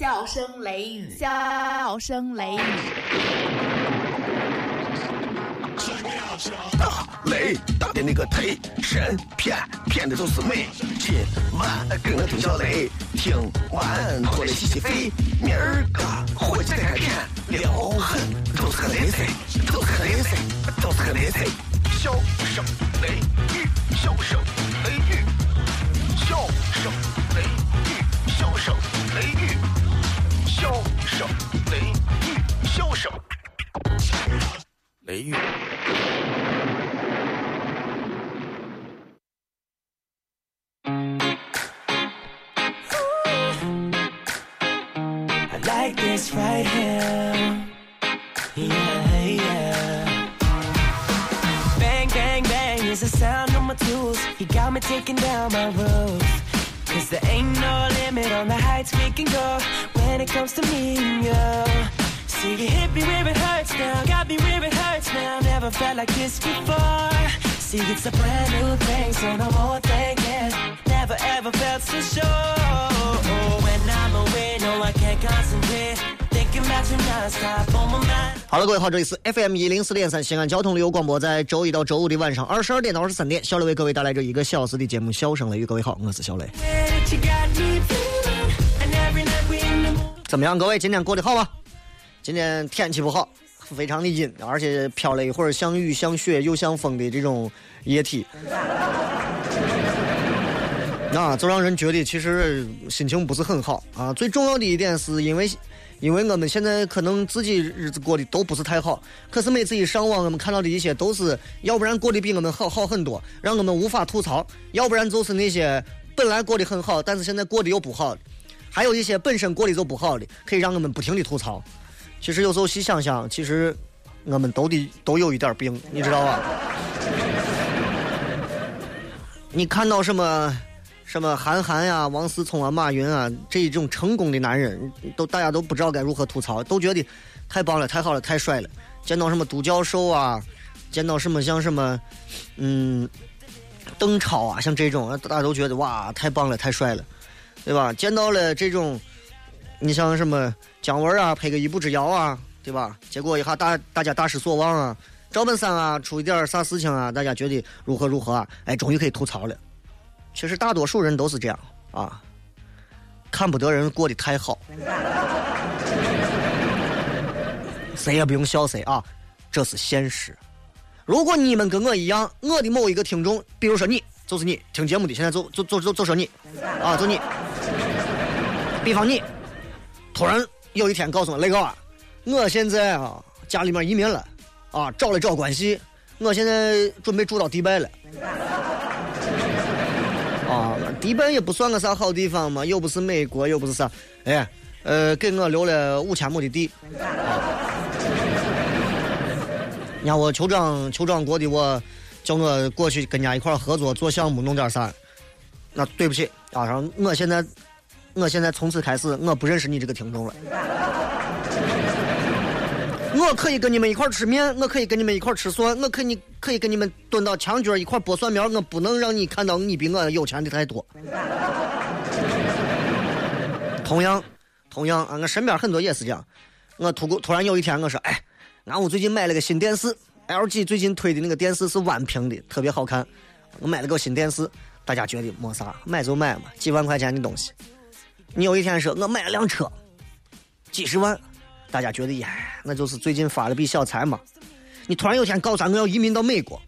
笑声雷雨，笑声雷雨。大雷打的那个忒神骗骗的都是美。今晚跟我听小雷，听完过来洗洗肺。明儿个火气开片，撩狠都是个雷菜，都是个雷菜，都是个雷菜。笑声雷雨，笑声雷雨，笑声雨，笑声雷雨。I like this right here. Yeah, yeah. Bang, bang, bang is the sound of my tools. You got me taking down my roof. Cause there ain't no limit on the heights we can go when it comes to me and you. See, you hit me where it hurts now, got me where it hurts now. Never felt like this before. See, it's a brand new thing, so no more thinking. Never ever felt so sure. When I'm away, no, I can't concentrate. Thinking about you non-stop on my mind. 好了，各位好，这里是 FM 一零四点三西安交通旅游广播，在周一到周五的晚上二十二点到二十三点，小雷为各位带来这一个小时的节目《笑声雷雨》。各位好，我是小雷。怎么样，各位今天过得好吗？今天天气不好，非常的阴，而且飘了一会儿像雨像雪又像风的这种液体，那就让人觉得其实心情不是很好啊。最重要的一点是因为，因为我们现在可能自己日子过得都不是太好，可是每次一上网，我们看到的一些都是，要不然过得比我们好好很多，让我们无法吐槽；要不然就是那些本来过得很好，但是现在过得又不好，还有一些本身过得就不好的，可以让我们不停的吐槽。其实有时候细想想，其实我们都得都有一点病，你知道吧？你看到什么什么韩寒呀、王思聪啊、马云啊这一种成功的男人，都大家都不知道该如何吐槽，都觉得太棒了、太好了、太帅了。见到什么都教授啊，见到什么像什么嗯邓超啊，像这种，大家都觉得哇太棒了、太帅了，对吧？见到了这种。你像什么姜文啊，拍个一步之遥啊，对吧？结果一下大大家大失所望啊。赵本山啊，出一点啥事情啊，大家觉得如何如何啊？哎，终于可以吐槽了。其实大多数人都是这样啊，看不得人过得太好，谁也不用笑谁啊，这是现实。如果你们跟我一样，我的某一个听众，比如说你，就是你听节目的，现在就就就就就说你啊，就你，比方你。突然有一天告诉我雷哥，我现在啊家里面移民了，啊找了找关系，我现在准备住到迪拜了。啊，迪拜也不算个啥好地方嘛，又不是美国，又不是啥，哎，呃，给我留了五千亩的地。你看我酋长酋长国的我，叫我过去跟人家一块合作做项目，弄点啥，那对不起啊，然后我现在。我现在从此开始，我不认识你这个听众了。我可以跟你们一块吃面，我可以跟你们一块吃蒜，我可以可以跟你们蹲到墙角一块剥蒜苗，我不能让你看到你比我有钱的太多。同样，同样啊，我身边很多也是这样。我突突然有一天，我说，哎，俺屋最近买了个新电视，LG 最近推的那个电视是弯屏的，特别好看。我买了个新电视，大家觉得没啥，买就买嘛，几万块钱的东西。你有一天说，我买了辆车，几十万，大家觉得呀，那就是最近发了笔小财嘛。你突然有天告诉我要移民到美国，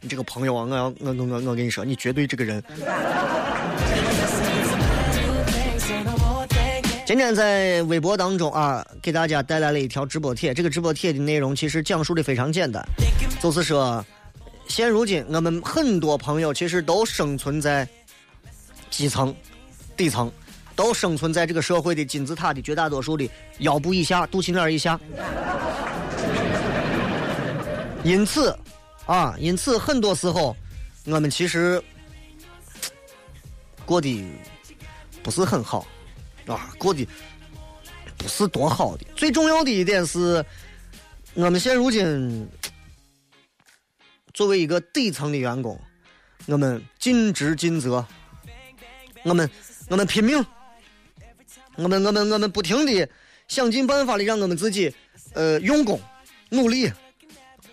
你这个朋友啊，我要我我我我跟你说，你绝对这个人。今天在微博当中啊，给大家带来了一条直播帖。这个直播帖的内容其实讲述的非常简单，就是说，现如今我们很多朋友其实都生存在基层、底层。都生存在这个社会的金字塔的绝大多数的腰部以下、肚脐眼以下，因此，啊，因此很多时候，我们其实过得不是很好，啊，过得不是多好的。最重要的一点是，我们现如今作为一个底层的员工，我们尽职尽责，我们我们拼命。我们我们我们不停的想尽办法的让我们自己呃用功努力，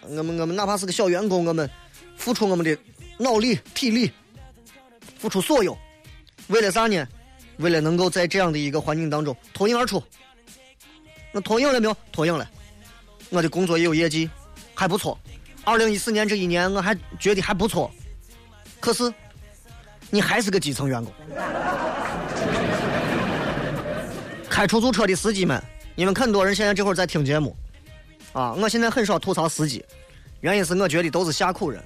我们我们哪怕是个小员工，我们付出我们的脑力体力，付出所有，为了啥呢？为了能够在这样的一个环境当中脱颖而出。那脱颖了没有？脱颖了，我的工作也有业绩，还不错。二零一四年这一年我还觉得还不错，可是你还是个基层员工。开出租车的司机们，你们很多人现在这会儿在听节目，啊，我现在很少吐槽司机，原因是我觉得都是下苦人，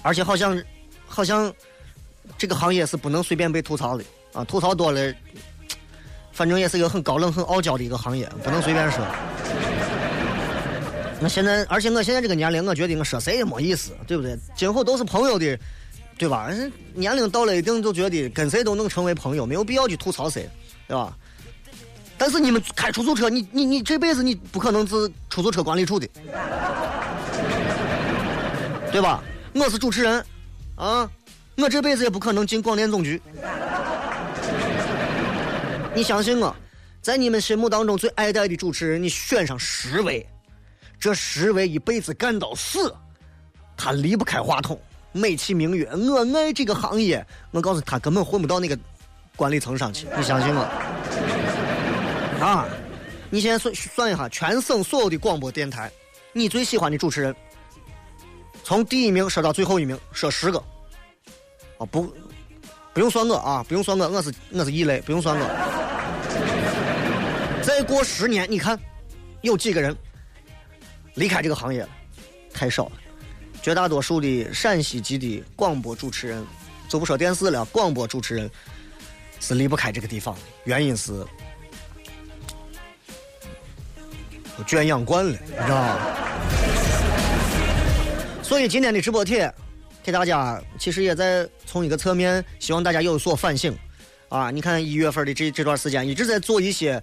而且好像好像这个行业是不能随便被吐槽的啊，吐槽多了，反正也是一个很高冷、很傲娇的一个行业，不能随便说。那现在，而且我现在这个年龄，我觉得我说谁也没意思，对不对？今后都是朋友的，对吧？年龄到了一定，就觉得跟谁都能成为朋友，没有必要去吐槽谁。对吧？但是你们开出租车，你你你这辈子你不可能是出租车管理处的，对吧？我是主持人，啊，我这辈子也不可能进广电总局。你相信我，在你们心目当中最爱戴的主持人，你选上十位，这十位一辈子干到死，他离不开话筒，美其名曰我爱这个行业。我告诉他，根本混不到那个。管理层上去，你相信我？啊！你现在算算一下，全省所有的广播电台，你最喜欢的主持人，从第一名说到最后一名，说十个。啊，不，不用算我啊，不用算我，我是我是异类，不用算我。再过十年，你看有几个人离开这个行业了？太少了。绝大多数的陕西籍的广播主持人，就不说电视了，广播主持人。是离不开这个地方，原因是我圈养惯了，你知道吗？所以今天的直播帖给大家，其实也在从一个侧面，希望大家有所反省啊！你看一月份的这这段时间，一直在做一些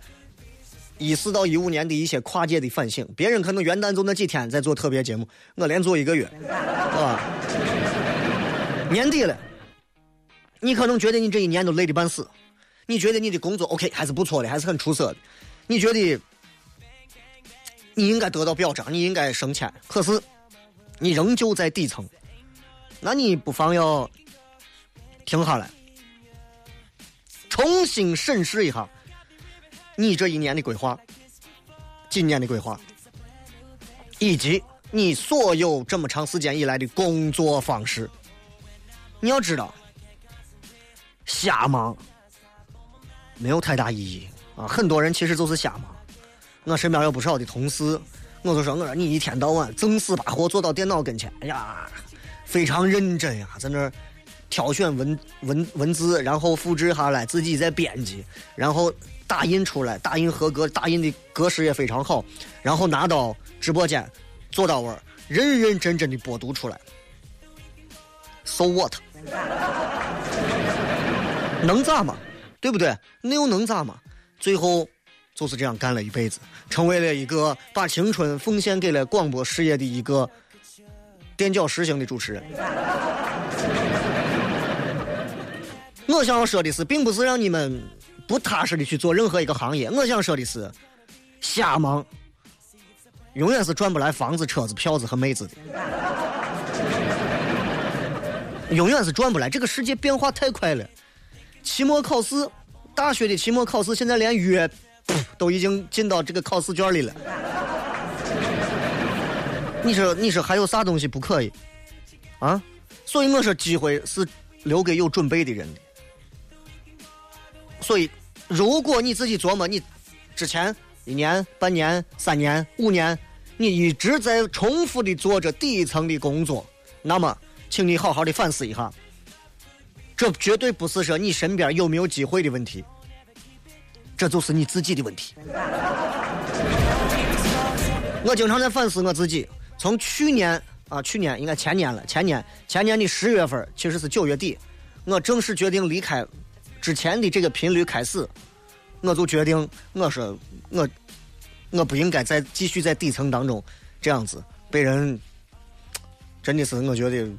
一四到一五年的一些跨界的反省。别人可能元旦就那几天在做特别节目，我连做一个月，啊，年底了。你可能觉得你这一年都累得半死，你觉得你的工作 OK 还是不错的，还是很出色的，你觉得你应该得到表彰，你应该升迁，可是你仍旧在底层，那你不妨要停下来，重新审视一下你这一年的规划，今年的规划，以及你所有这么长时间以来的工作方式，你要知道。瞎忙没有太大意义啊！很多人其实就是瞎忙。我身边有不少的同事，我就说：“我说你一天到晚正死把活坐到电脑跟前，哎呀，非常认真呀，在那儿挑选文文文字，然后复制下来，自己再编辑，然后打印出来，打印合格，打印的格式也非常好，然后拿到直播间坐到位，认认真真的播读出来。So what？能咋嘛？对不对？那又能咋嘛？最后就是这样干了一辈子，成为了一个把青春奉献给了广播事业的一个垫脚石型的主持人。我想要说的是，并不是让你们不踏实的去做任何一个行业。我想说的是，瞎忙永远是赚不来房子、车子、票子和妹子的，永远是赚不来。这个世界变化太快了。期末考试，大学的期末考试，现在连约都已经进到这个考试卷里了。你说，你说还有啥东西不可以？啊？所以我说，机会是留给有准备的人的。所以，如果你自己琢磨，你之前一年、半年、三年、五年，你一直在重复的做着底层的工作，那么，请你好好的反思一下。这绝对不是说你身边有没有机会的问题，这就是你自己的问题。我经常在反思我自己，从去年啊，去年应该前年了，前年前年的十月份，其实是九月底，我正式决定离开之前的这个频率开始，我就决定，我说我我不应该再继续在底层当中这样子被人，真的是我觉得。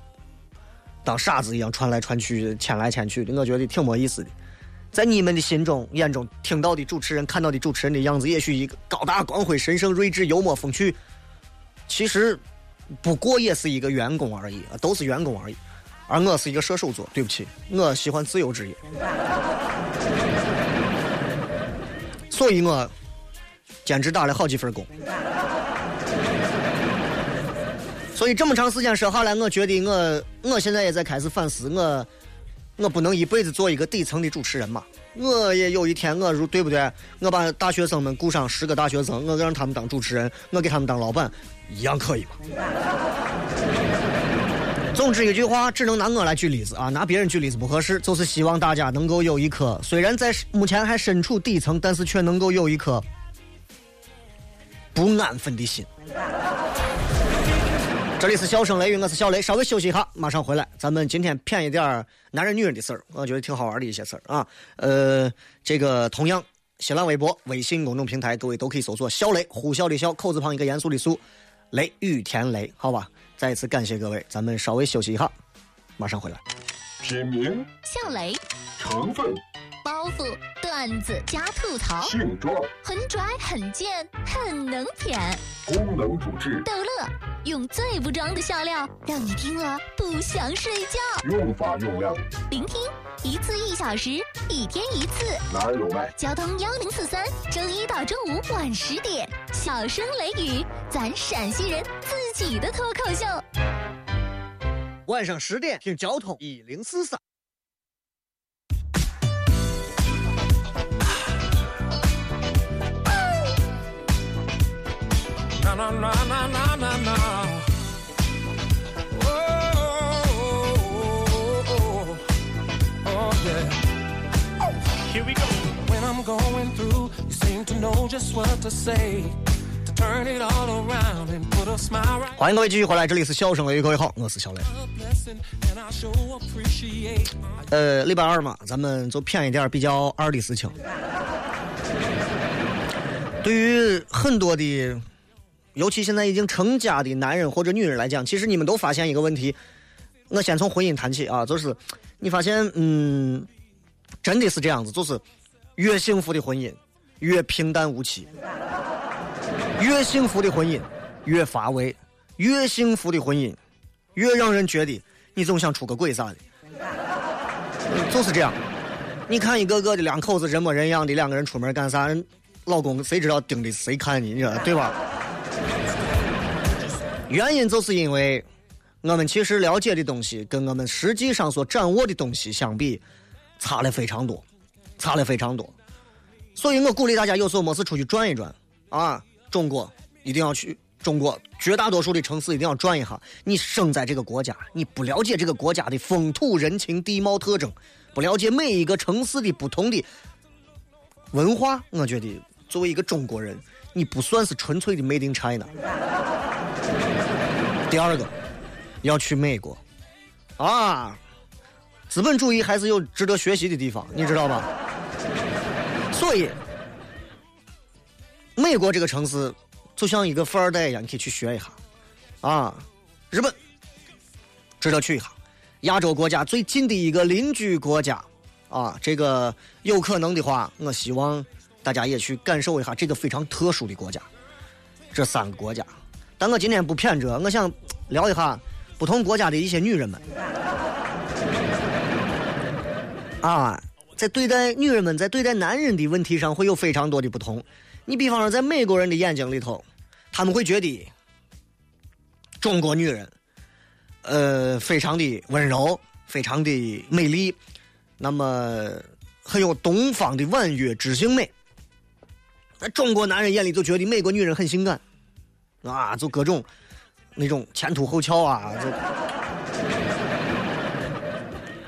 当傻子一样传来传去、牵来牵去的，我觉得挺没意思的。在你们的心中、眼中听到的主持人、看到的主持人的样子，也许一个高大、光辉、神圣、睿智、幽默、风趣，其实不过也是一个员工而已，都是员工而已。而我是一个射手座，对不起，我喜欢自由职业，所以我兼职打了好几份工。所以这么长时间说下来，我觉得我我现在也在开始反思，我我不能一辈子做一个底层的主持人嘛。我也有一天，我如对不对？我把大学生们雇上十个大学生，我让他们当主持人，我给他们当老板，一样可以嘛。总之一句话，只能拿我来举例子啊，拿别人举例子不合适。就是希望大家能够有一颗虽然在目前还身处底层，但是却能够有一颗不安分的心。这里是笑声雷雨，我是小雷，稍微休息一下，马上回来。咱们今天骗一点男人女人的事儿，我觉得挺好玩的一些事儿啊。呃，这个同样，新浪微博、微信公众平台，各位都可以搜索“小雷”，呼啸的笑，口字旁一个严肃的肃，雷雨田雷，好吧。再一次感谢各位，咱们稍微休息一下，马上回来。品名：笑雷，成分。包袱、段子加吐槽，性状很拽、很贱、很能舔，功能主治逗乐，用最不装的笑料，让你听了不想睡觉。用法用量：聆听一次一小时，一天一次。哪儿有卖？交通幺零四三，周一到周五晚十点，小声雷雨，咱陕西人自己的脱口秀。晚上十点听交通一零四三。na na na na na na. Oh, oh, oh, oh, yeah. Oh, here we go. When I'm going through, you seem to know just what to say. To turn it all around and put a smile right. 欢迎各位继续回来，这里是笑声雷雨，各位好，我是小雷。呃，礼拜二嘛，咱们就骗一点比较二的事情。对于很多的，尤其现在已经成家的男人或者女人来讲，其实你们都发现一个问题。我先从婚姻谈起啊，就是你发现，嗯，真的是这样子，就是越幸福的婚姻越平淡无奇，越幸福的婚姻越乏味，越幸福的婚姻越让人觉得你总想出个轨啥的。就是这样。你看一个个的两口子人模人样的两个人出门干啥？老公谁知道盯的是谁看你，你知道对吧？原因就是因为我们其实了解的东西跟我们实际上所掌握的东西相比，差了非常多，差了非常多。所以我鼓励大家有时候没事出去转一转啊，中国一定要去。中国绝大多数的城市一定要转一下。你生在这个国家，你不了解这个国家的风土人情、地貌特征，不了解每一个城市的不同的文化，我觉得作为一个中国人，你不算是纯粹的 Made in China。第二个，要去美国，啊，资本主义还是有值得学习的地方，你知道吧？所以，美国这个城市。就像一个富二代一样，你可以去学一下，啊，日本值得去一下，亚洲国家最近的一个邻居国家，啊，这个有可能的话，我希望大家也去感受一下这个非常特殊的国家，这三个国家。但我今天不偏这，我想聊一下不同国家的一些女人们，啊，在对待女人们在对待男人的问题上会有非常多的不同。你比方说，在美国人的眼睛里头，他们会觉得中国女人，呃，非常的温柔，非常的美丽，那么很有东方的婉约知性美。在中国男人眼里，就觉得美国女人很性感，啊，就各种那种前凸后翘啊，就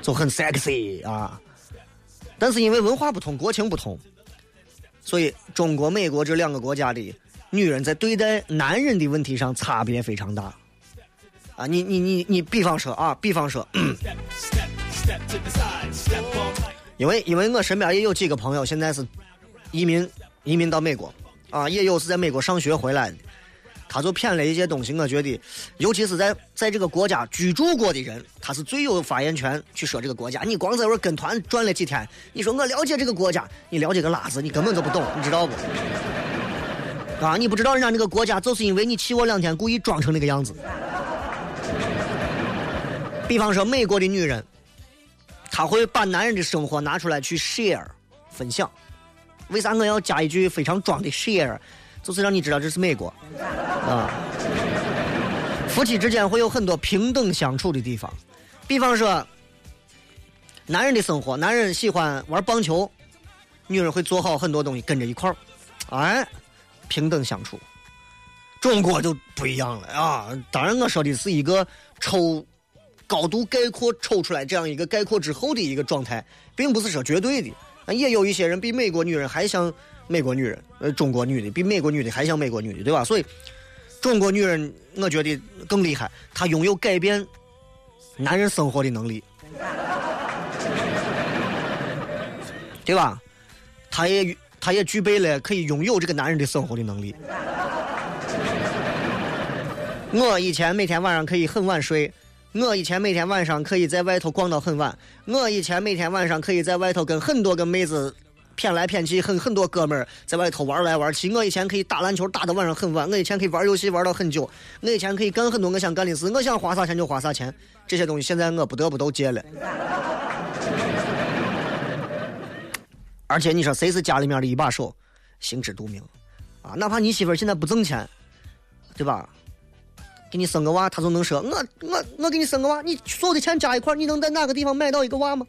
就很 sexy 啊。但是因为文化不同，国情不同。所以，中国、美国这两个国家的女人在对待男人的问题上差别非常大。啊，你你你你，比方说啊，比方说，因为因为我身边也有几个朋友现在是移民移民到美国，啊，也有是在美国上学回来的，他就骗了一些东西。我觉得，尤其是在在这个国家居住过的人，他是最有发言权去说这个国家。你光在这跟团转了几天，你说我了解这个国家，你了解个拉子，你根本就不懂，你知道不？啊，你不知道人家那个国家，就是因为你去我两天，故意装成那个样子。比方说，美国的女人，她会把男人的生活拿出来去 share 分享。为啥我要加一句非常装的 share？就是让你知道这是美国啊。夫妻之间会有很多平等相处的地方，比方说，男人的生活，男人喜欢玩棒球，女人会做好很多东西跟着一块儿，哎，平等相处。中国就不一样了啊！当然，我说的是一个抽高度概括抽出来这样一个概括之后的一个状态，并不是说绝对的。也有一些人比美国女人还像美国女人，呃，中国女的比美国女的还像美国女的，对吧？所以，中国女人我觉得更厉害，她拥有改变男人生活的能力，对吧？她也她也具备了可以拥有这个男人的生活的能力。我以前每天晚上可以很晚睡。我以前每天晚上可以在外头逛到很晚。我以前每天晚上可以在外头跟很多个妹子骗来骗去，很很多哥们儿在外头玩来玩去。我以前可以打篮球打到晚上很晚。我以前可以玩游戏玩到很久。我以前可以干很多我想干的事。我想花啥钱就花啥钱。这些东西现在我不得不都戒了。而且你说谁是家里面的一把手，心知肚明啊。哪怕你媳妇现在不挣钱，对吧？给你生个娃，他就能说我我我给你生个娃，你所有的钱加一块，你能在哪个地方买到一个娃吗？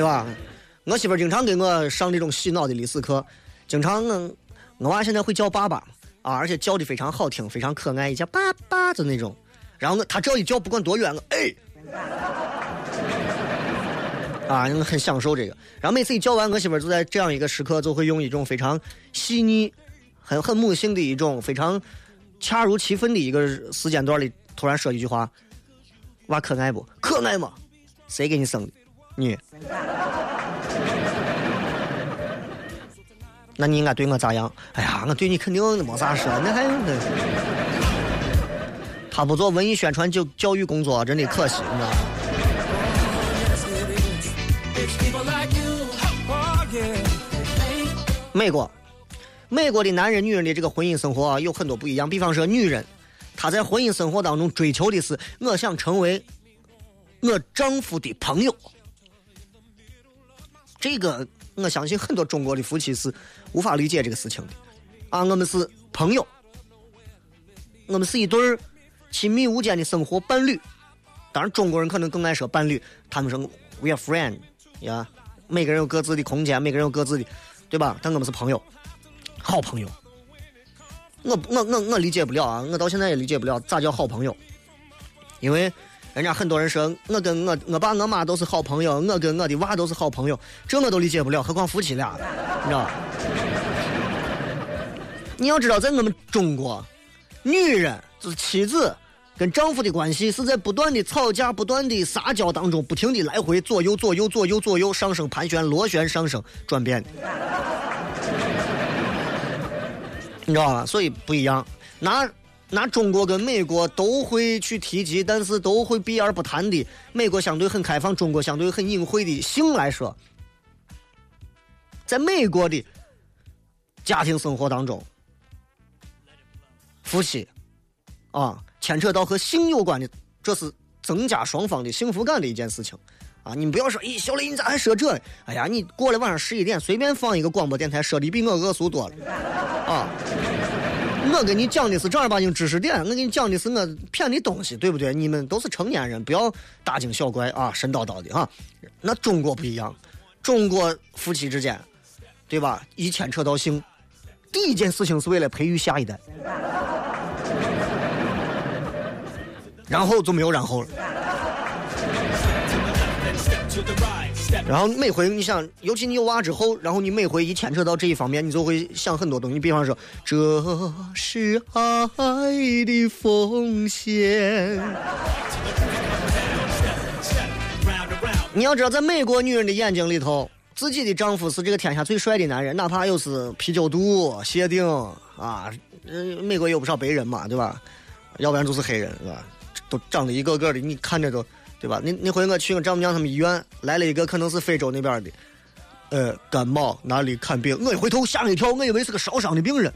对吧？我媳妇儿经常给我上这种洗脑的历史课，经常我我娃现在会叫爸爸啊，而且叫的非常好听，非常可爱，一叫爸爸的那种。然后我他只要一叫，不管多远，我哎，啊，很享受这个。然后每次一叫完，我媳妇儿就在这样一个时刻，就会用一种非常细腻。很很母性的一种非常恰如其分的一个时间段里，突然说一句话：“娃可爱不？可爱吗？谁给你生的？你？那你应该对我咋样？哎呀，我对你肯定没啥说，那还他不做文艺宣传就教育工作，真的可惜，你知道吗？美国。美国的男人、女人的这个婚姻生活啊，有很多不一样。比方说，女人，她在婚姻生活当中追求的是，我想成为我丈夫的朋友。这个，我相信很多中国的夫妻是无法理解这个事情的。啊，我们是朋友，我们是一对亲密无间的生活伴侣。当然，中国人可能更爱说伴侣，他们说 we are friend，呀，每个人有各自的空间，每个人有各自的，对吧？但我们是朋友。好朋友，我我我我理解不了啊！我到现在也理解不了咋叫好朋友，因为人家很多人说我跟我我爸我妈都是好朋友，我跟我的娃都是好朋友，这我都理解不了，何况夫妻俩，你知道？你要知道，在我们中国，女人就是妻子跟丈夫的关系是在不断的吵架、不断的撒娇当中，不停的来回左右左右左右左右上升盘旋螺旋上升转变。你知道吧？所以不一样。拿拿中国跟美国都会去提及，但是都会避而不谈的。美国相对很开放，中国相对很隐晦的性来说，在美国的家庭生活当中，夫妻啊牵扯到和性有关的，这是增加双方的幸福感的一件事情。啊，你不要说，咦，小雷你咋还说这？哎呀，你过了晚上十一点，随便放一个广播电台，说的比我恶俗多了。啊，我跟你讲的是正儿八经知识点，我跟你讲的是我骗的东西，对不对？你们都是成年人，不要大惊小怪啊，神叨叨的哈。那中国不一样，中国夫妻之间，对吧？一牵扯到性，第一件事情是为了培育下一代，然后就没有然后了。然后每回你想，尤其你有娃之后，然后你每回一牵扯到这一方面，你就会想很多东西。比方说，这是爱的奉献。你要知道，在美国女人的眼睛里头，自己的丈夫是这个天下最帅的男人，哪怕又是啤酒肚、谢顶啊，呃，美国有不少白人嘛，对吧？要不然就是黑人，是吧？都长得一个个的，你看着都，对吧？那那回我去我丈母娘他们医院来了一个，可能是非洲那边的，呃，感冒哪里看病，我一回头吓了一跳，我以为是个烧伤的病人。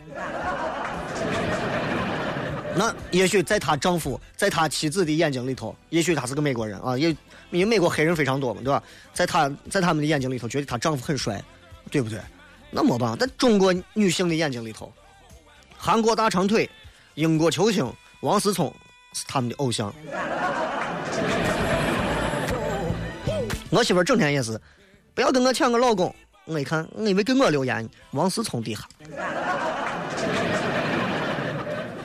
那也许在她丈夫、在她妻子的眼睛里头，也许他是个美国人啊，也因为美国黑人非常多嘛，对吧？在她在他们的眼睛里头，觉得她丈夫很帅，对不对？那么棒，在中国女性的眼睛里头，韩国大长腿、英国球星王思聪是他们的偶像。我媳妇儿整天也是，不要跟我抢我老公。我一看，我以为给我留言，王思聪底下。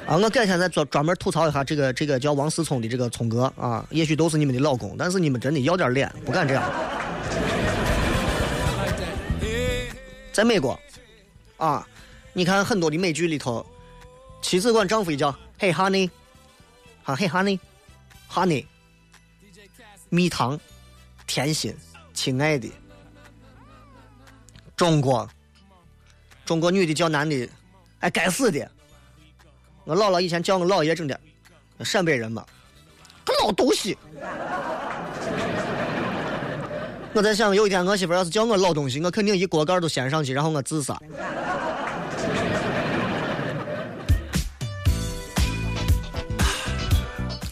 啊，我改天再专专门吐槽一下这个这个叫王思聪的这个聪哥啊，也许都是你们的老公，但是你们真的要点脸，不敢这样。在美国，啊，你看很多的美剧里头，妻子管丈夫叫 “Hey honey”，啊 “Hey honey”，honey，蜜糖，甜心，亲爱的。中国，中国女的叫男的，哎，该死的。我姥姥以前叫我姥爷，整的，陕北人嘛，个老东西。我在想，有一天我媳妇要是叫我老东西，我肯定一锅盖都掀上去，然后我自杀。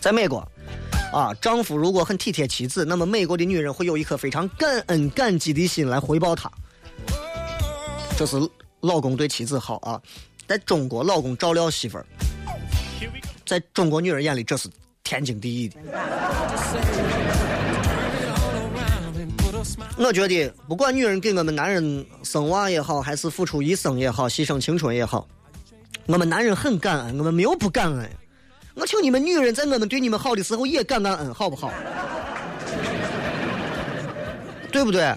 在美国，啊，丈夫如果很体贴妻子，那么美国的女人会有一颗非常感恩、感激的心来回报他。这是老公对妻子好啊。在中国，老公照料媳妇儿，在中国女人眼里，这是天经地义的。我觉得，不管女人给我们男人生娃也好，还是付出一生也好，牺牲青春也好，我们男人很感恩，我们没有不感恩。我请你们女人在我们对你们好的时候也感感恩，好不好？对不对？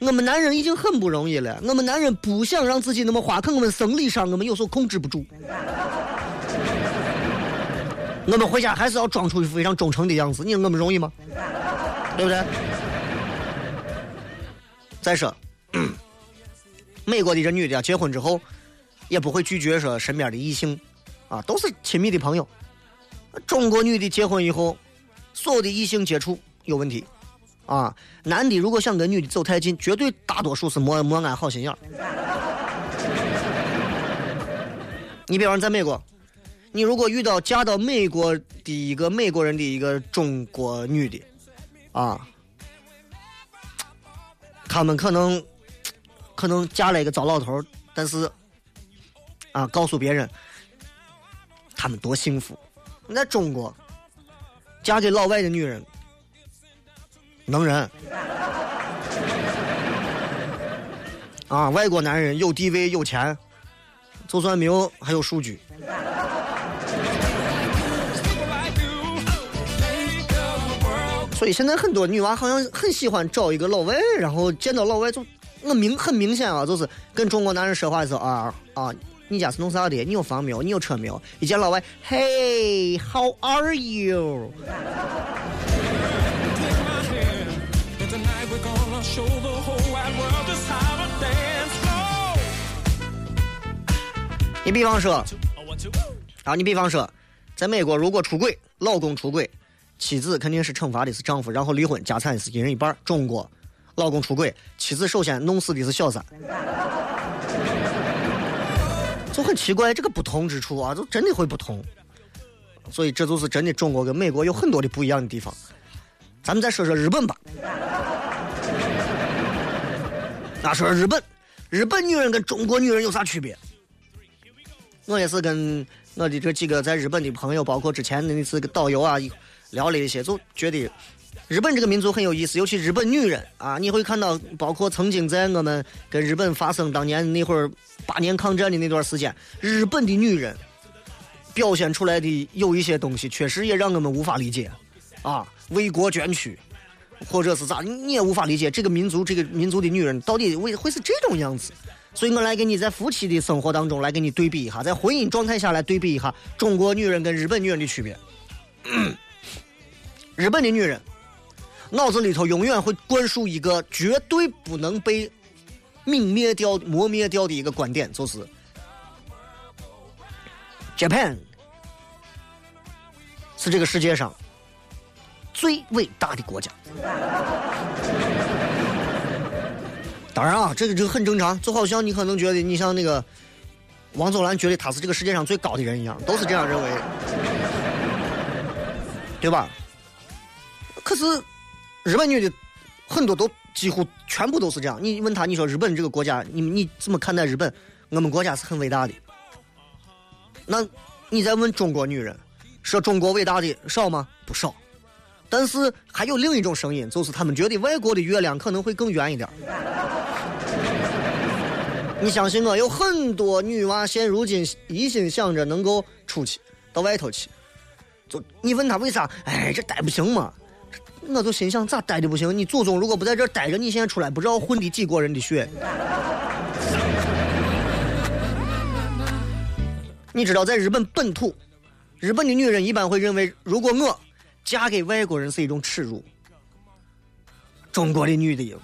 我们男人已经很不容易了，我们男人不想让自己那么花，可我们生理上我们有时候控制不住。我们回家还是要装出一副非常忠诚的样子，你说我们容易吗？对不对？再说，美国的这女的结婚之后，也不会拒绝说身边的异性，啊，都是亲密的朋友。中国女的结婚以后，所有的异性接触有问题，啊，男的如果想跟女的走太近，绝对大多数是没没安好心眼你比方在美国，你如果遇到嫁到美国的一个美国人的一个中国女的，啊。他们可能可能嫁了一个糟老头但是啊，告诉别人他们多幸福。在中国，嫁给老外的女人能人 啊，外国男人有地位有钱，就算没有还有数据。所以现在很多女娃好像很喜欢找一个老外，然后见到老外就，我明很明显啊，就是跟中国男人说话的时候啊啊，你家是弄啥的？你有房没有？你有车没有？一见老外，Hey，How are you？你比方说，啊，你比方说，在美国如果出轨，老公出轨。妻子肯定是惩罚的是丈夫，然后离婚，家产是一人一半。中国，老公出轨，妻子首先弄死的是小三，就很奇怪，这个不同之处啊，就真的会不同。所以这就是真的，中国跟美国有很多的不一样的地方。咱们再说说日本吧。那说说日本，日本女人跟中国女人有啥区别？我也是跟我的这几个在日本的朋友，包括之前的那次个导游啊。聊了一些，就觉得日本这个民族很有意思，尤其日本女人啊，你会看到，包括曾经在我们跟日本发生当年那会儿八年抗战的那段时间，日本的女人表现出来的有一些东西，确实也让我们无法理解啊，为国捐躯，或者是咋，你也无法理解这个民族这个民族的女人到底为会是这种样子。所以我来给你在夫妻的生活当中来给你对比一下，在婚姻状态下来对比一下中国女人跟日本女人的区别。日本的女人脑子里头永远会灌输一个绝对不能被泯灭掉、磨灭掉的一个观点，就是 Japan 是这个世界上最伟大的国家。当然啊，这个这个很正常，就好像你可能觉得你像那个王祖蓝觉得他是这个世界上最高的人一样，都是这样认为，对吧？可是日本女的很多都几乎全部都是这样。你问她，你说日本这个国家，你你怎么看待日本？我们国家是很伟大的。那你再问中国女人，说中国伟大的少吗？不少。但是还有另一种声音，就是他们觉得外国的月亮可能会更圆一点。你相信我，有很多女娃现如今一心想着能够出去到外头去。就你问她为啥？哎，这待不行嘛？我就心想，咋待的不行？你祖宗如果不在这待着，你现在出来不知道混的几国人的血。你知道，在日本本土，日本的女人一般会认为，如果我嫁给外国人是一种耻辱。中国的女的，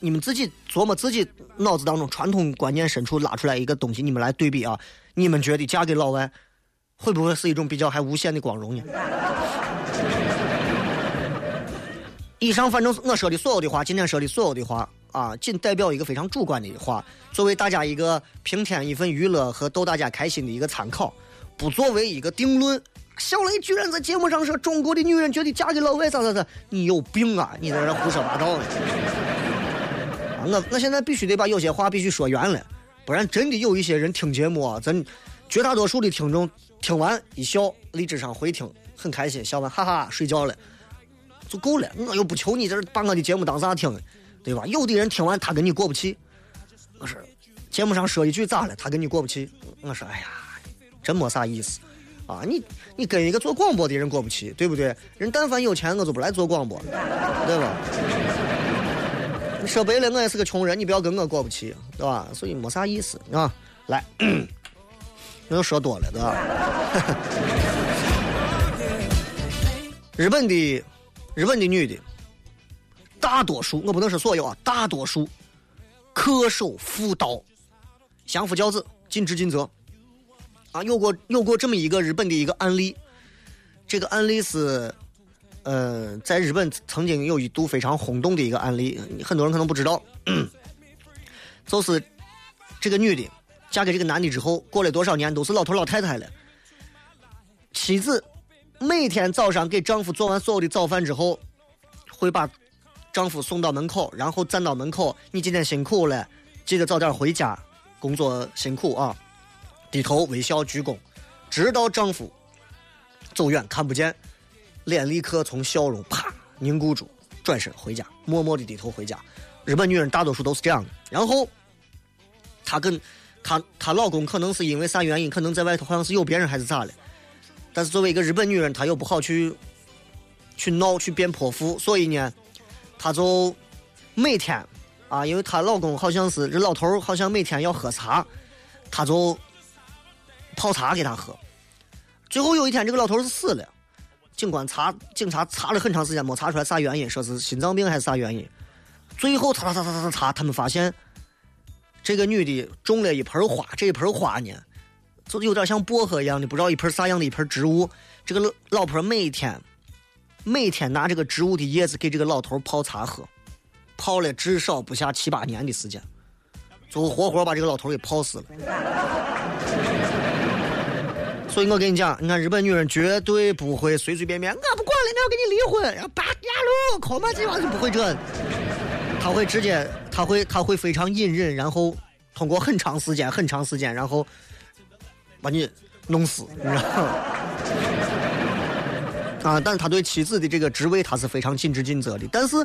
你们自己琢磨自己脑子当中传统观念深处拉出来一个东西，你们来对比啊！你们觉得嫁给老外会不会是一种比较还无限的光荣呢？以上反正我说的所有的话，今天说的所有的话啊，仅代表一个非常主观的话，作为大家一个平添一份娱乐和逗大家开心的一个参考，不作为一个定论。小雷居然在节目上说中国的女人觉得嫁给老外咋咋咋，你有病啊！你在这胡说八道呢！啊，我我现在必须得把有些话必须说圆了，不然真的有一些人听节目啊，咱绝大多数的听众听完一笑，理智上回听很开心，笑完哈哈睡觉了。就够了，我又不求你这把我的节目当啥听，对吧？有的人听完他跟你过不去，我说节目上说一句咋了？他跟你过不去，我说哎呀，真没啥意思啊！你你跟一个做广播的人过不去，对不对？人但凡有钱，我就不来做广播，对吧？你说白了，我也是个穷人，你不要跟我过不去，对吧？所以没啥意思啊！来，我又说多了，对吧？日本的。日本的女的，大多数我不能说所有啊，大多数恪守妇道，相夫教子，尽职尽责。啊，有过有过这么一个日本的一个案例，这个案例是，呃，在日本曾经有一度非常轰动的一个案例，很多人可能不知道，就是这个女的嫁给这个男的之后，过了多少年都是老头老太太了，妻子。每天早上给丈夫做完所有的早饭之后，会把丈夫送到门口，然后站到门口。你今天辛苦了，记得早点回家，工作辛苦啊！低头微笑鞠躬，直到丈夫走远看不见，脸立刻从笑容啪凝固住，转身回家，默默的低头回家。日本女人大多数都是这样的。然后，她跟她她老公可能是因为啥原因，可能在外头好像是有别人还是咋了。但是作为一个日本女人，她又不好去去闹去变泼妇，所以呢，她就每天啊，因为她老公好像是这老头好像每天要喝茶，她就泡茶给他喝。最后有一天，这个老头是死了，警官查警察查了很长时间没查出来啥原因，说是心脏病还是啥原因。最后查查查查查查，他们发现这个女的种了一盆花，这一盆花呢。就有点像薄荷一样的，不知道一盆啥样的一盆植物。这个老老婆每天每天拿这个植物的叶子给这个老头泡茶喝，泡了至少不下七八年的时间，最后活活把这个老头给泡死了。所以我跟你讲，你看日本女人绝对不会随随便便，我不管了，我要跟你离婚，然后拔牙路，靠嘛这玩意就不会这，他会直接，他会他会非常隐忍，然后通过很长时间很长时间，然后。把你弄死，你知道吗？啊！但是他对妻子的这个职位，他是非常尽职尽责的。但是，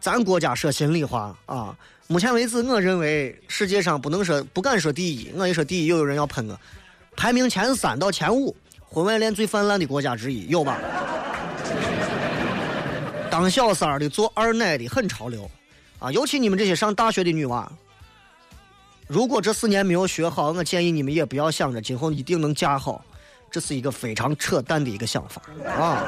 咱国家说心里话啊，目前为止，我认为世界上不能说不敢说第一，我一说第一，又有人要喷我。排名前三到前五，婚外恋最泛滥的国家之一，有吧？当小三儿的、做二奶的很潮流，啊！尤其你们这些上大学的女娃。如果这四年没有学好，我建议你们也不要想着今后一定能嫁好，这是一个非常扯淡的一个想法啊！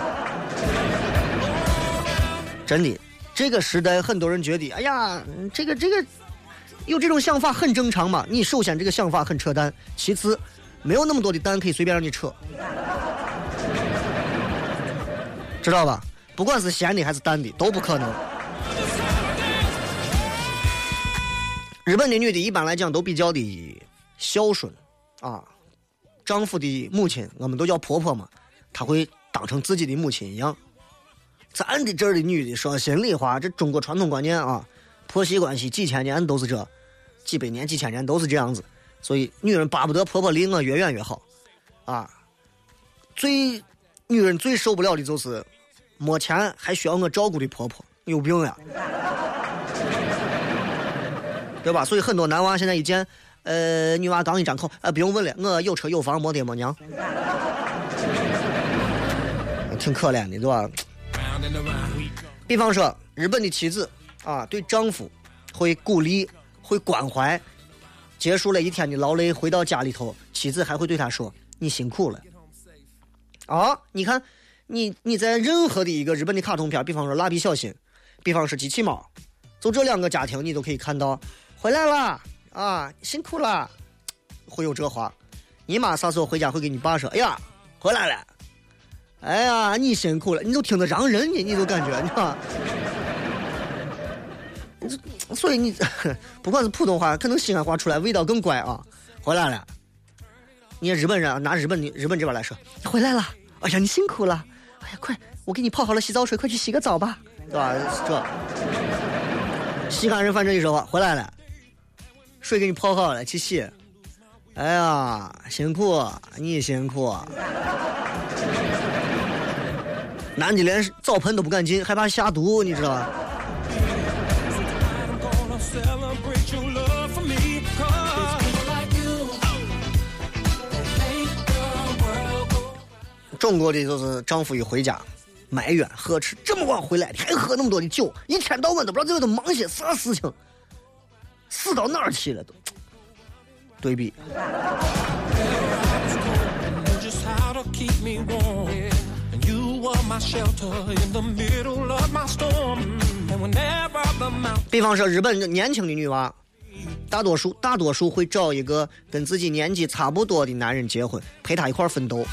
真的，这个时代很多人觉得，哎呀，这个这个有这种想法很正常嘛。你首先这个想法很扯淡，其次没有那么多的蛋可以随便让你扯，知道吧？不管是咸的还是淡的，都不可能。日本的女的一般来讲都比较的孝顺啊，丈夫的母亲我们都叫婆婆嘛，她会当成自己的母亲一样。咱的这儿的女的说心里话，这中国传统观念啊，婆媳关系几千年都是这，几百年、几千年都是这样子，所以女人巴不得婆婆离我越远越好，啊，最女人最受不了的就是没钱还需要我照顾的婆婆，有病呀！对吧？所以很多男娃现在一见，呃，女娃刚一张口，呃，不用问了，我有车有房，没爹没娘，挺可怜的，对吧？比方说，日本的妻子啊，对丈夫会鼓励、会关怀，结束了一天的劳累，回到家里头，妻子还会对他说：“你辛苦了。”啊，你看，你你在任何的一个日本的卡通片，比方说《蜡笔小新》，比方说《机器猫》，就这两个家庭，你都可以看到。回来了啊，辛苦了，会有这话。你妈啥时候回家会给你爸说？哎呀，回来了。哎呀，你辛苦了，你都听着让人呢，你都感觉，你知道所以你 不管是普通话，可能西安话出来味道更怪啊。回来了，你日本人拿日本的日本这边来说，回来了。哎呀，你辛苦了。哎呀，快，我给你泡好了洗澡水，快去洗个澡吧，对吧？这西安人反正一说话，回来了。水给你泡好了，去洗。哎呀，辛苦，你辛苦。男的连澡盆都不敢进，害怕下毒，你知道吧？中国的就是丈夫一回家，埋怨呵斥，这么晚回来还喝那么多的酒，一天到晚都不知道在外头忙些啥事情。死到哪儿去了都？对比。比方说，日本年轻的女娃，大多数大多数会找一个跟自己年纪差不多的男人结婚，陪他一块奋斗。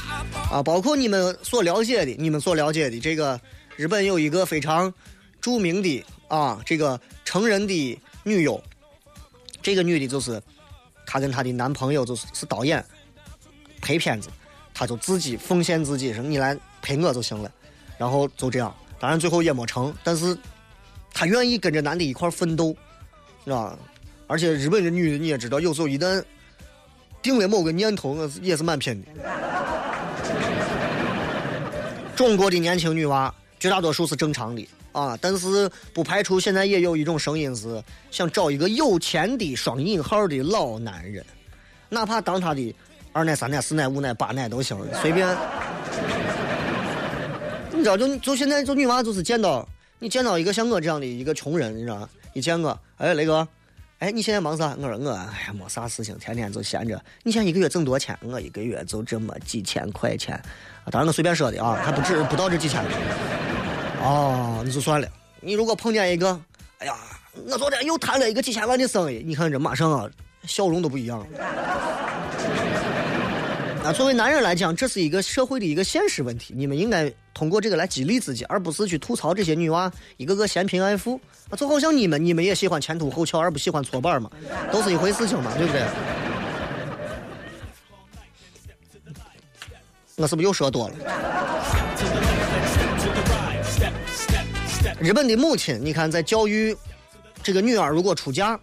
啊，包括你们所了解的，你们所了解的这个日本有一个非常著名的啊，这个成人的女优。这个女的就是，她跟她的男朋友就是是导演，拍片子，她就自己奉献自己，说你来陪我就行了，然后就这样，当然最后也没成，但是她愿意跟着男的一块奋斗，是吧？而且日本的女的你也知道，有时候一旦定了某个念头，我也是蛮拼的。中国的年轻女娃绝大多数是正常的。啊，但是不排除现在也有一种声音是想找一个有钱的双引号的老男人，哪怕当他的二奶、三奶、四奶、五奶、八奶都行，随便。你知道，就就现在就女娃就是见到你见到一个像我这样的一个穷人，你知道一见我，哎，雷哥，哎，你现在忙啥？我说我哎呀没啥事情，天天就闲着。你现在一个月挣多少钱？我一个月就这么几千块钱，当然我随便说的啊，还不止不到这几千。哦，那就算了。你如果碰见一个，哎呀，我昨天又谈了一个几千万的生意，你看这马上啊，笑容都不一样了。那 作为男人来讲，这是一个社会的一个现实问题，你们应该通过这个来激励自己，而不是去吐槽这些女娃一个个嫌贫爱富。啊，就好像你们，你们也喜欢前凸后翘，而不喜欢搓板嘛，都是一回事情嘛，对不对？我是不是又说多了？日本的母亲，你看在教育这个女儿，如果出嫁，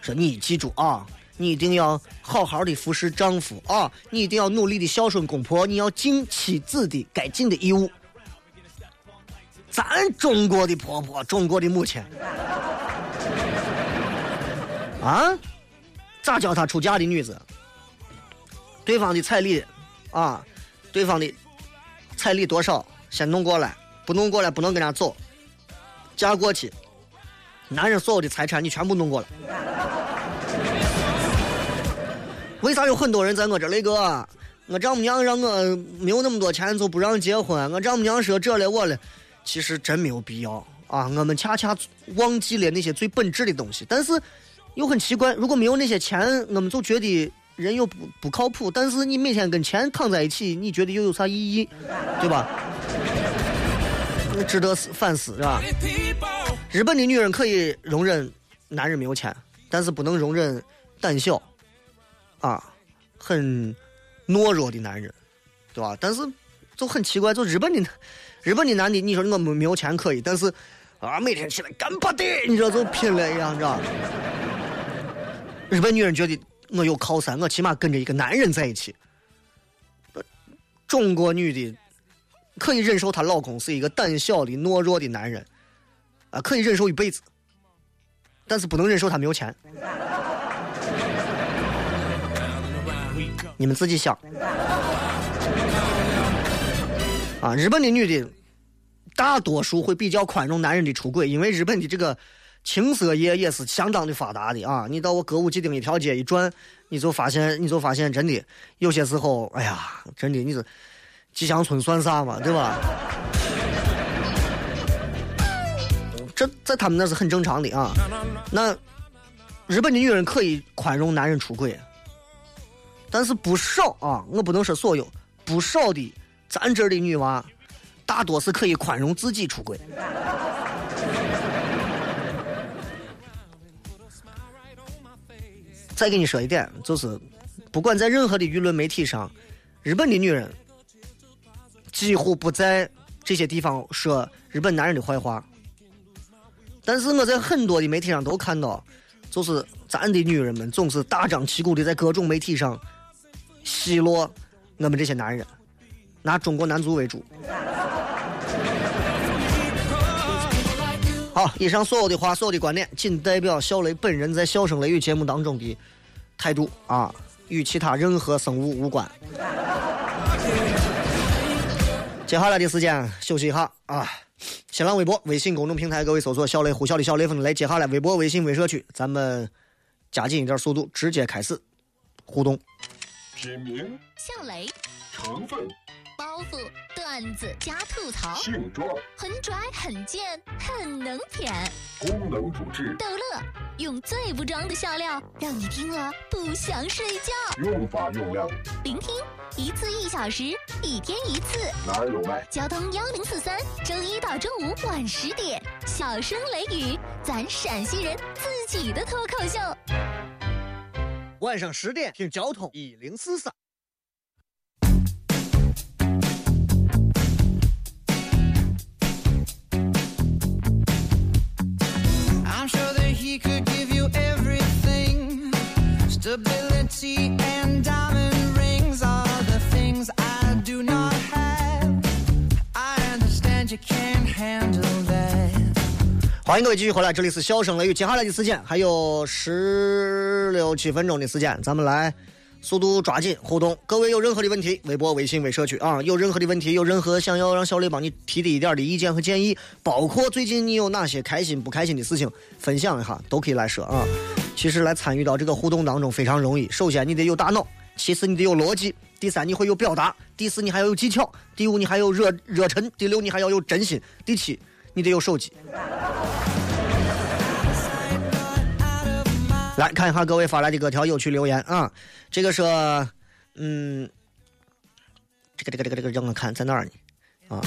说你记住啊，你一定要好好的服侍丈夫啊，你一定要努力的孝顺公婆，你要尽妻子的该尽的义务。咱中国的婆婆，中国的母亲，啊，咋教她出嫁的女子？对方的彩礼啊，对方的彩礼多少，先弄过来，不弄过来不能跟人家走。嫁过去，男人所有的财产你全部弄过来。为啥有很多人在我这雷哥？我丈母娘让我没有那么多钱就不让结婚。我丈母娘说这了我了，其实真没有必要啊，我们恰恰忘记了那些最本质的东西。但是又很奇怪，如果没有那些钱，我们就觉得人又不不靠谱。但是你每天跟钱躺在一起，你觉得又有啥意义，对吧？值得思反思，是吧？日本的女人可以容忍男人没有钱，但是不能容忍胆小啊、很懦弱的男人，对吧？但是就很奇怪，就日本的日本的男的，你说我没没有钱可以，但是啊，每天起来干巴的，你知道就拼了一样，你知道？日本女人觉得我有靠山，我起码跟着一个男人在一起。中国女的可以忍受她老公是一个胆小的、懦弱的男人，啊，可以忍受一辈子，但是不能忍受他没有钱。你们自己想。啊，日本的女的大多数会比较宽容男人的出轨，因为日本的这个情色业也是相当的发达的啊。你到我歌舞伎町一条街一转，你就发现，你就发现真的有些时候，哎呀，真的你是吉祥村算啥嘛，对吧？这在他们那是很正常的啊。那日本的女人可以宽容男人出轨，但是不少啊，我不能说所有，不少的咱这儿的女娃，大多是可以宽容自己出轨。再给你说一点，就是不管在任何的舆论媒体上，日本的女人几乎不在这些地方说日本男人的坏话。但是我在很多的媒体上都看到，就是咱的女人们总是大张旗鼓的在各种媒体上奚落我们这些男人，拿中国男足为主。好，以上所有的话，所有的观点，仅代表小雷本人在《笑声雷雨》节目当中的态度啊，与其他任何生物无关。接下来的时间休息一下啊。新浪微博、微信公众平台，各位搜索“小雷呼啸的小雷锋”来。接下来微博、微信、微社区，咱们加紧一点速度，直接开始互动。品名、小雷、成分、包袱、段子加吐槽，性装、很拽很贱很能舔，功能主治、逗乐，用最不装的笑料让你听了不想睡觉。用法用量，聆听一次一小时，一天一次。哪儿有卖？交通幺零四三，周一到周五晚十点，小声雷雨，咱陕西人自己的脱口秀。晚上十点听交通一零四三。Could give you everything. Stability and diamond rings are the things I do not have. I understand you can't handle that. 欢迎各位继续回来，这里是笑声雷雨。接下来的时间还有十六七分钟的时间，咱们来速度抓紧互动。各位有任何的问题，微博、微信、微社区啊，有任何的问题，有任何想要让小雷帮你提的一点的意见和建议，包括最近你有哪些开心不开心的事情，分享一下都可以来说啊。其实来参与到这个互动当中非常容易，首先你得有大脑，其次你得有逻辑，第三你会有表达，第四你还要有技巧，第五你还有热热忱，第六你还要有真心，第七你得有手机。来看一下各位发来的各条有趣留言啊，这个是，嗯，这个这个这个这个让我看在哪儿呢？啊，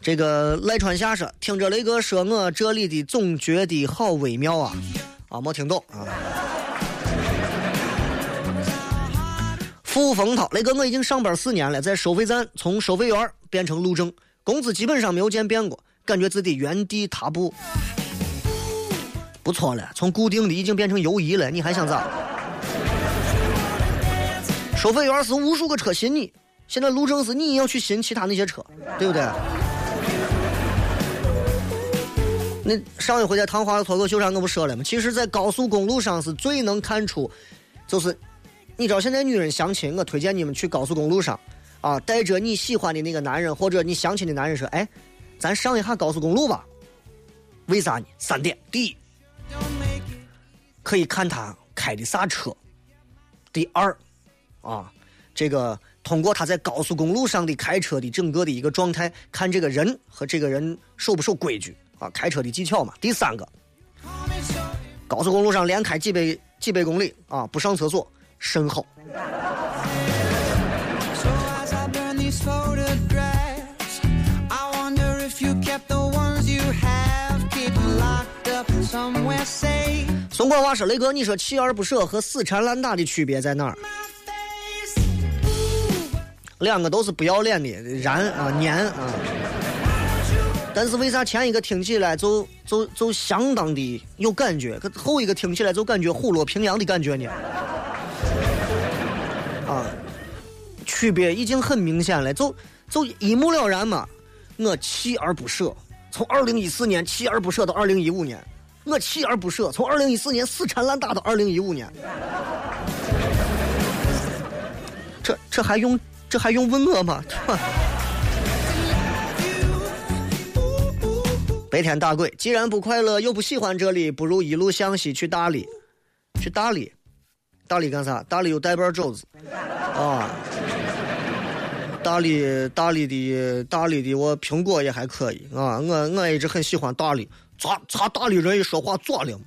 这个赖川下说，听着雷哥说，我这里的总觉得好微妙啊，啊，没听懂啊。付风涛，雷哥，我已经上班四年了，在收费站从收费员变成路政，工资基本上没有见变过，感觉自己原地踏步。不错了，从固定的已经变成游移了，你还想咋？收费员是无数个车寻你，现在路政是你要去寻其他那些车，对不对？那上一回在唐华的脱口秀上我不说了吗？其实，在高速公路上是最能看出，就是你知道现在女人相亲，我推荐你们去高速公路上啊，带着你喜欢的那个男人或者你相亲的男人说，哎，咱上一下高速公路吧。为啥呢？三点，第一。可以看他开的啥车。第二，啊，这个通过他在高速公路上的开车的整个的一个状态，看这个人和这个人守不守规矩啊，开车的技巧嘛。第三个，高速公路上连开几百几百公里啊，不上厕所，肾好。So as I burn these photographs, I wonder if you kept the ones you have, keep them locked up somewhere safe. 东莞娃说：“雷哥，你说锲而不舍和死缠烂打的区别在哪儿？两个都是不要脸的，燃啊粘啊。但是为啥前一个听起来就就就相当的有感觉，可后一个听起来就感觉虎落平阳的感觉呢？啊，区别已经很明显了，就就一目了然嘛。我锲而不舍，从二零一四年锲而不舍到二零一五年，我锲而不舍，从二零一四年死缠烂打到二零一五年。这这还用这还用问我吗？白天打鬼，既然不快乐又不喜欢这里，不如一路向西去大理。去大理，大理干啥？大理有带瓣肘子啊。大理大理的大理的我苹果也还可以啊，我我一直很喜欢大理。咋咋大理人一说话咋了？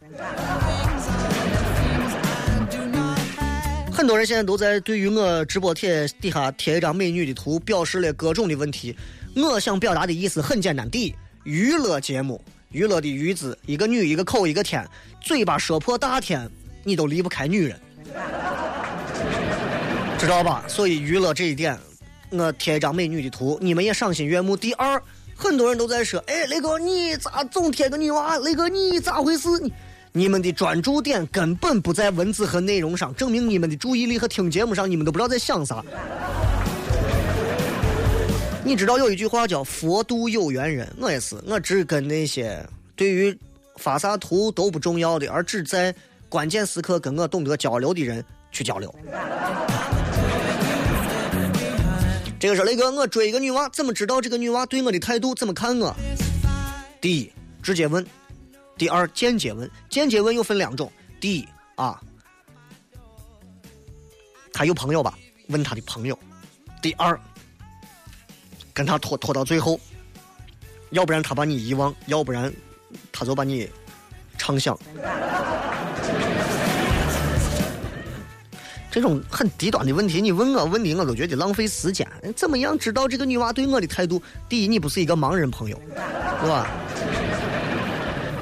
很多人现在都在对于我直播帖底下贴一张美女的图，表示了各种的问题。我想表达的意思很简单：第一，娱乐节目，娱乐的娱字，一个女，一个口，一个天，嘴巴说破大天，你都离不开女人，知道吧？所以娱乐这一点，我贴一张美女的图，你们也赏心悦目。第二，很多人都在说，哎，雷哥你咋总贴个女娃？雷哥你咋回事？你你们的专注点根本不在文字和内容上，证明你们的注意力和听节目上，你们都不知道在想啥。你知道有一句话叫“佛度有缘人”，我也是，我只跟那些对于发啥图都不重要的，而只在关键时刻跟我懂得交流的人去交流。这个是雷哥，我追一个女娃，怎么知道这个女娃对我的态度？怎么看我？第一，直接问；第二，间接问。间接问又分两种，第一啊，他有朋友吧？问他的朋友。第二，跟他拖拖到最后，要不然他把你遗忘，要不然他就把你畅想。这种很低端的问题，你问我问题，我都觉得浪费时间。怎么样知道这个女娃对我的态度？第一，你不是一个盲人朋友，是吧？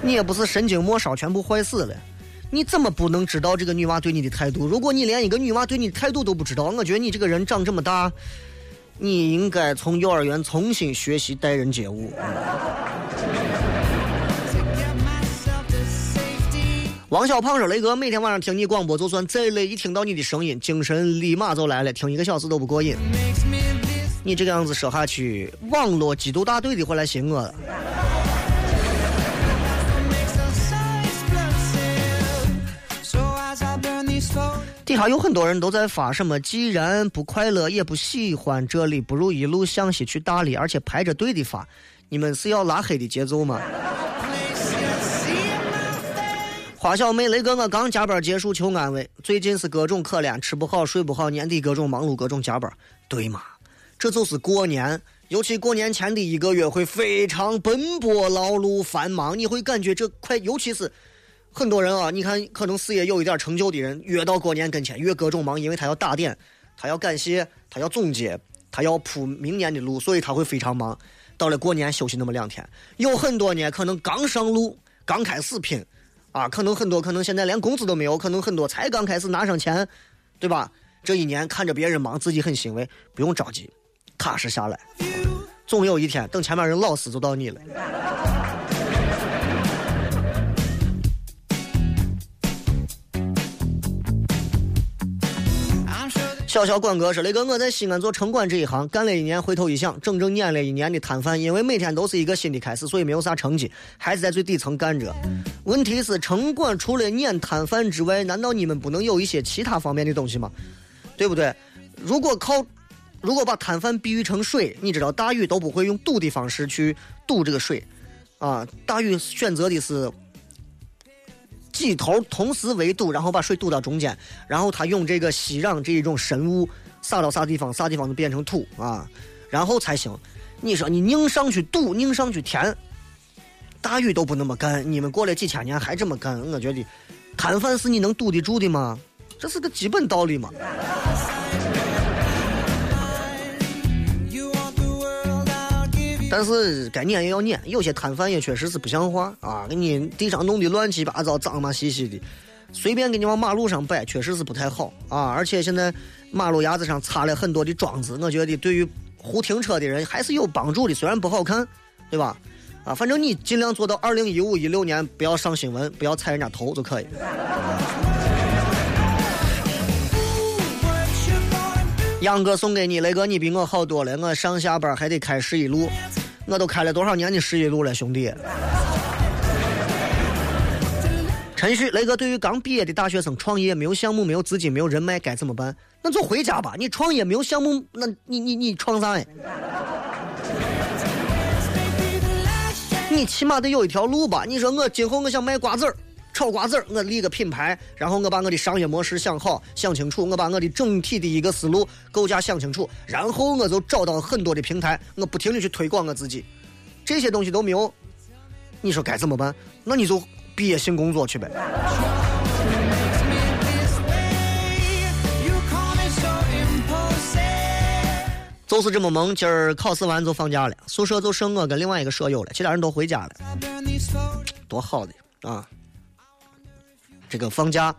你也不是神经末梢全部坏死了，你怎么不能知道这个女娃对你的态度？如果你连一个女娃对你的态度都不知道，我觉得你这个人长这么大，你应该从幼儿园重新学习待人接物。王小胖说：“雷哥，每天晚上听你广播，就算再累，一听到你的声音，精神立马就来了，听一个小时都不过瘾。你这个样子说下去，网络缉毒大队的会来寻我的。底下有很多人都在发什么，既然不快乐也不喜欢这里，不如一路向西去大理，而且排着队的发。你们是要拉黑的节奏吗？花小妹，雷哥，我刚加班结束求安慰。最近是各种可怜，吃不好睡不好，年底各种忙碌，各种加班。对嘛？这就是过年，尤其过年前的一个月会非常奔波劳碌繁忙，你会感觉这快，尤其是很多人啊，你看可能事业有一点成就的人，越到过年跟前越各种忙，因为他要打点，他要感谢，他要总结，他要铺明年的路，所以他会非常忙。到了过年休息那么两天，有很多呢，可能刚上路，刚开始拼，啊，可能很多可能现在连工资都没有，可能很多才刚开始拿上钱，对吧？这一年看着别人忙，自己很欣慰，不用着急，踏实下来，总有一天等前面人老死就到你了。小小管哥说：“雷哥，我在西安做城管这一行干了一年，回头一想，整整撵了一年的摊贩，因为每天都是一个新的开始，所以没有啥成绩，还是在最底层干着。问题是，城管除了撵摊贩之外，难道你们不能有一些其他方面的东西吗？对不对？如果靠，如果把摊贩比喻成水，你知道大禹都不会用堵的方式去堵这个水，啊，大禹选择的是。”几头同时围堵，然后把水堵到中间，然后他用这个息壤这一种神物撒到啥地方，啥地方就变成土啊，然后才行。你说你拧上去堵，拧上去填，大禹都不那么干，你们过了几千年还这么干，我觉得摊贩是你能堵得住的吗？这是个基本道理嘛。但是该撵也要撵，有些摊贩也确实是不像话啊，给你地上弄得乱七八糟、脏嘛兮兮的，随便给你往马路上摆，确实是不太好啊。而且现在马路牙子上插了很多的桩子，我觉得对于胡停车的人还是有帮助的，虽然不好看，对吧？啊，反正你尽量做到二零一五、一六年不要上新闻，不要踩人家头就可以。杨哥送给你雷哥，你比我好多了。我上下班还得开十一路，我都开了多少年的十一路了，兄弟。陈旭，雷哥，对于刚毕业的大学生创业，没有项目，没有资金，没有人脉，该怎么办？那就回家吧。你创业没有项目，那你你你创啥呀？你起码得有一条路吧？你说我今后我想卖瓜子儿，炒瓜子儿，我立个品牌，然后我把我的商业模式想好、想清楚，我把我的整体的一个思路构架想清楚，然后我就找到很多的平台，我不停的去推广我自己，这些东西都没有，你说该怎么办？那你就毕业性工作去呗。就是这么萌，今儿考试完就放假了，宿舍就剩我跟另外一个舍友了，其他人都回家了。多好的啊！这个放假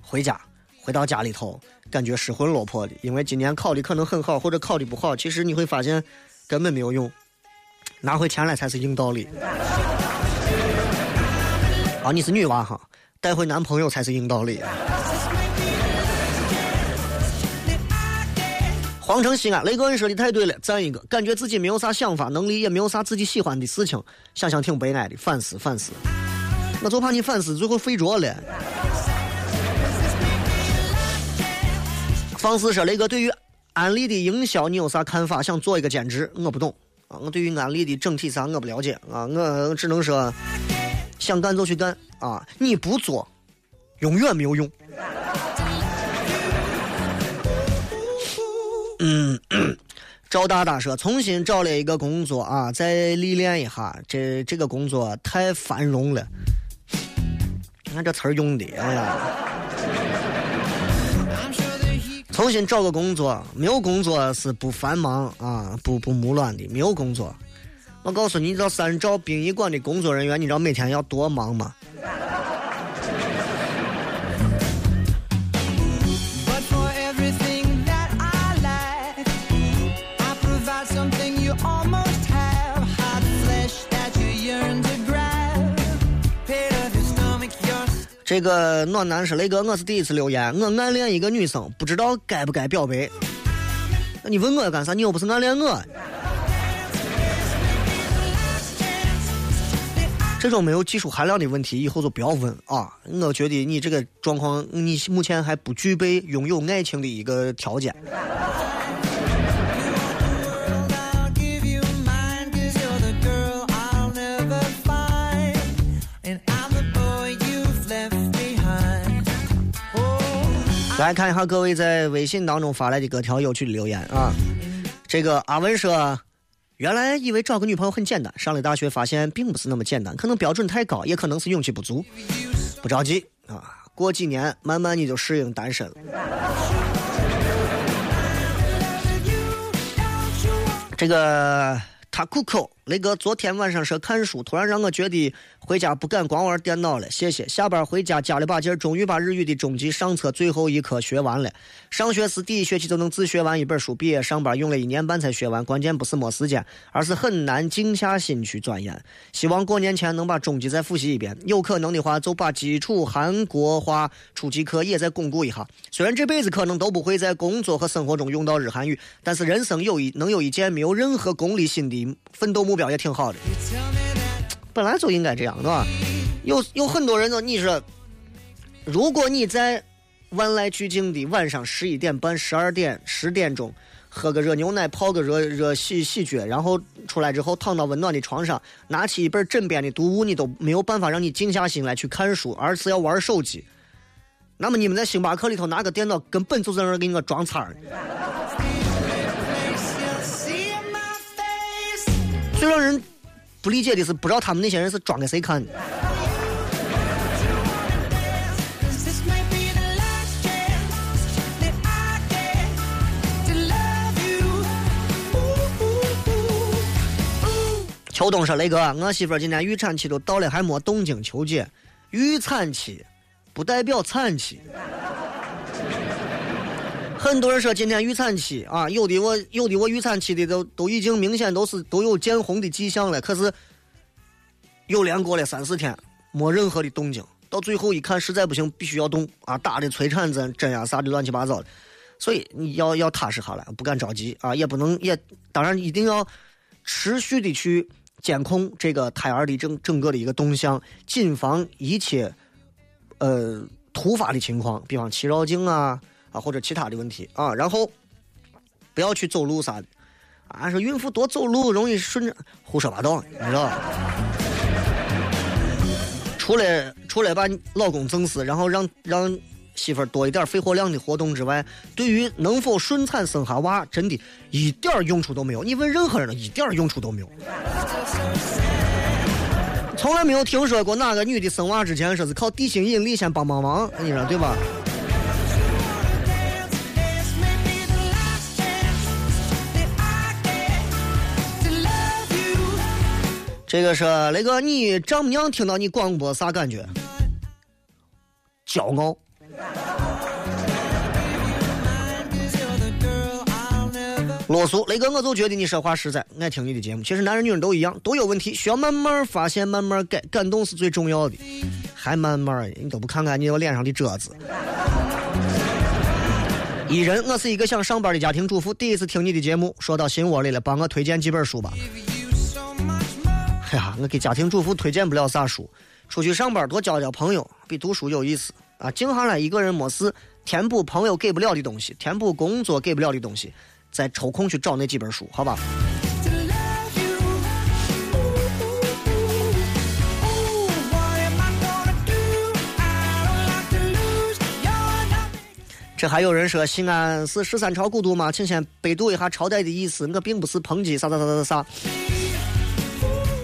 回家，回到家里头，感觉失魂落魄的，因为今年考的可能很好，或者考的不好，其实你会发现根本没有用，拿回钱来才是硬道理。啊，你是女娃哈，带回男朋友才是硬道理。皇城西安，雷哥你说的太对了，赞一个。感觉自己没有啥想法、能力，也没有啥自己喜欢的事情，想想挺悲哀的，反思反思。我就怕你反思，最后睡着了。方思说：“雷哥，对于安利的营销，你有啥看法？想做一个兼职，我不懂啊。我对于安利的整体啥我不了解啊，我只能说想干就去干啊，你不做，永远没有用。嗯，赵大大说重新找了一个工作啊，再历练一下。这这个工作太繁荣了，你看这词儿用的，哎呀。重新找个工作，没有工作是不繁忙啊，不不木乱的，没有工作。我告诉你，你知道三兆殡仪馆的工作人员，你知道每天要多忙吗？这个暖男是雷哥，我是第一次留言，我暗恋一个女生，不知道该不该表白。那你问我干啥？你又不是暗恋我。这种没有技术含量的问题，以后就不要问啊！我觉得你这个状况，你目前还不具备拥有爱情的一个条件。来看一下各位在微信当中发来的各条有趣的留言啊。这个阿文说，原来以为找个女朋友很简单，上了大学发现并不是那么简单，可能标准太高，也可能是勇气不足。不着急啊，过几年慢慢你就适应单身了。这个他酷口雷哥昨天晚上说看书，突然让我觉得回家不敢光玩电脑了。谢谢，下班回家加了把劲儿，终于把日语的终极上册最后一课学完了。上学时第一学期就能自学完一本书，毕业上班用了一年半才学完。关键不是没时间，而是很难静下心去钻研。希望过年前能把中级再复习一遍，有可能的话就把基础韩国话初级课也再巩固一下。虽然这辈子可能都不会在工作和生活中用到日韩语，但是人生有一能有一件没有任何功利心的奋斗目标也挺好的。本来就应该这样，对吧？有有很多人呢，你说，如果你在万籁俱静的晚上十一点半、十二点、十点钟，喝个热牛奶，泡个热热洗洗脚，然后出来之后躺到温暖的床上，拿起一本枕边的读物，你都没有办法让你静下心来去看书，而是要玩手机。那么你们在星巴克里头拿个电脑，根本就在那给我装叉呢。最让人不理解的是，不知道他们那些人是装给谁看的。秋冬说：“雷哥，我媳妇儿今年预产期都到了，还没动静求解。预产期不代表产期。很多人说今天预产期啊，有的我有的我预产期的都都已经明显都是都有见红的迹象了，可是又连过了三四天，没任何的动静。到最后一看，实在不行，必须要动啊，打的催产针针呀啥的乱七八糟的。所以你要要踏实下来，不敢着急啊，也不能也当然一定要持续的去监控这个胎儿的整整个的一个动向，谨防一切呃突发的情况，比方脐绕颈啊啊或者其他的问题啊，然后不要去走路啥的啊，说孕妇多走路容易顺着，胡说八道，你知道？除了除了把老公整死，然后让让媳妇儿多一点肺活量的活动之外，对于能否顺产生下娃，真的一点用处都没有。你问任何人了一点用处都没有。从来没有听说过哪个女的生娃之前说是靠地心引力先帮帮忙，你说对吧？这个是雷哥，你丈母娘听到你广播啥感觉？骄傲。啰嗦，雷哥，我就觉得你说话实在，爱听你的节目。其实男人女人都一样，都有问题，需要慢慢发现，慢慢改，感动是最重要的。还慢慢，你都不看看你我脸上的褶子。艺人，我是一个想上班的家庭主妇，第一次听你的节目，说到心窝里了，帮我推荐几本书吧。哎 呀，我给家庭主妇推荐不了啥书，出去上班多交交朋友，比读书有意思啊！静下来一个人没事，填补朋友给不了的东西，填补工作给不了的东西，再抽空去找那几本书，好吧？这还有人说西安是十三朝古都吗？请先百度一下朝代的意思，我并不是抨击啥啥啥啥啥。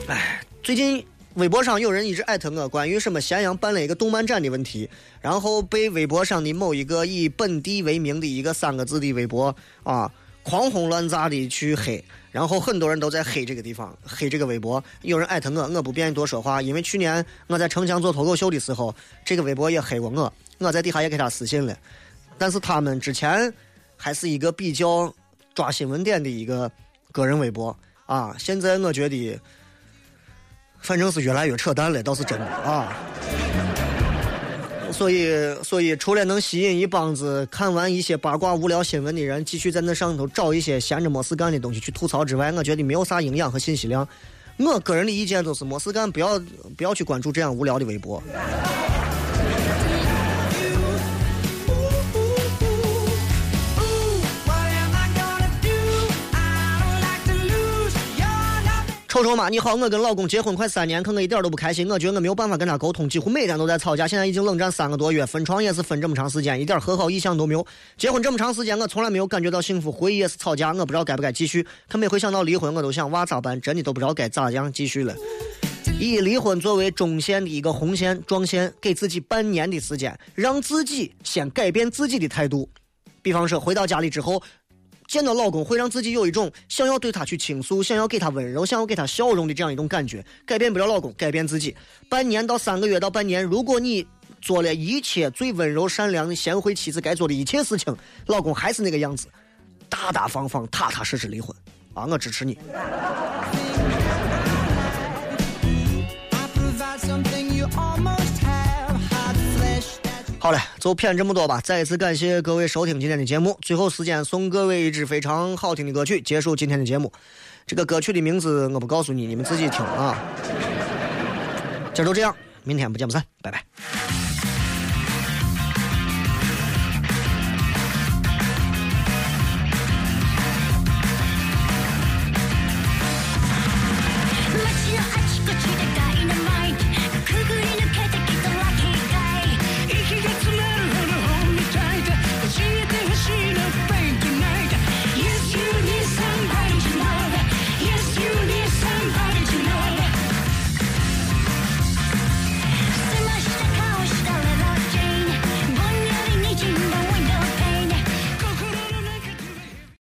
哎，最近微博上有人一直艾特我关于什么咸阳办了一个动漫展的问题，然后被微博上的某一个以本地为名的一个三个字的微博啊狂轰乱炸的去黑，然后很多人都在黑这个地方，黑这个微博。有人艾特我，我不便多说话，因为去年我在城墙做脱口秀的时候，这个微博也黑过我，我在底下也给他私信了。但是他们之前还是一个比较抓新闻点的一个个人微博啊，现在我觉得反正是越来越扯淡了，倒是真的啊。所以，所以除了能吸引一帮子看完一些八卦无聊新闻的人继续在那上头找一些闲着没事干的东西去吐槽之外，我觉得没有啥营养和信息量。我个人的意见就是没事干，不要不要去关注这样无聊的微博。臭臭妈，你好，我跟老公结婚快三年，可我一点都不开心。我觉得我没有办法跟他沟通，几乎每天都在吵架。现在已经冷战三个多月，分床也是分这么长时间，一点和好意向都没有。结婚这么长时间，我从来没有感觉到幸福，回忆也是吵架。我不知道该不该继续，可每回想到离婚，我都想娃咋办？真的都不知道该咋样继续了。以离婚作为中线的一个红线撞线，给自己半年的时间，让自己先改变自己的态度。比方说，回到家里之后，见到老公会让自己有一种想要对他去倾诉、想要给他温柔、想要给他笑容的这样一种感觉。改变不了老公，改变自己。半年到三个月到半年，如果你做了一切最温柔、善良、贤惠妻子该做的一切事情，老公还是那个样子，大大方方、踏踏实实离婚。啊，我支持你。好了，就骗这么多吧。再一次感谢各位收听今天的节目。最后时间送各位一支非常好听的歌曲，结束今天的节目。这个歌曲的名字我不告诉你，你们自己听啊。今儿就这样，明天不见不散，拜拜。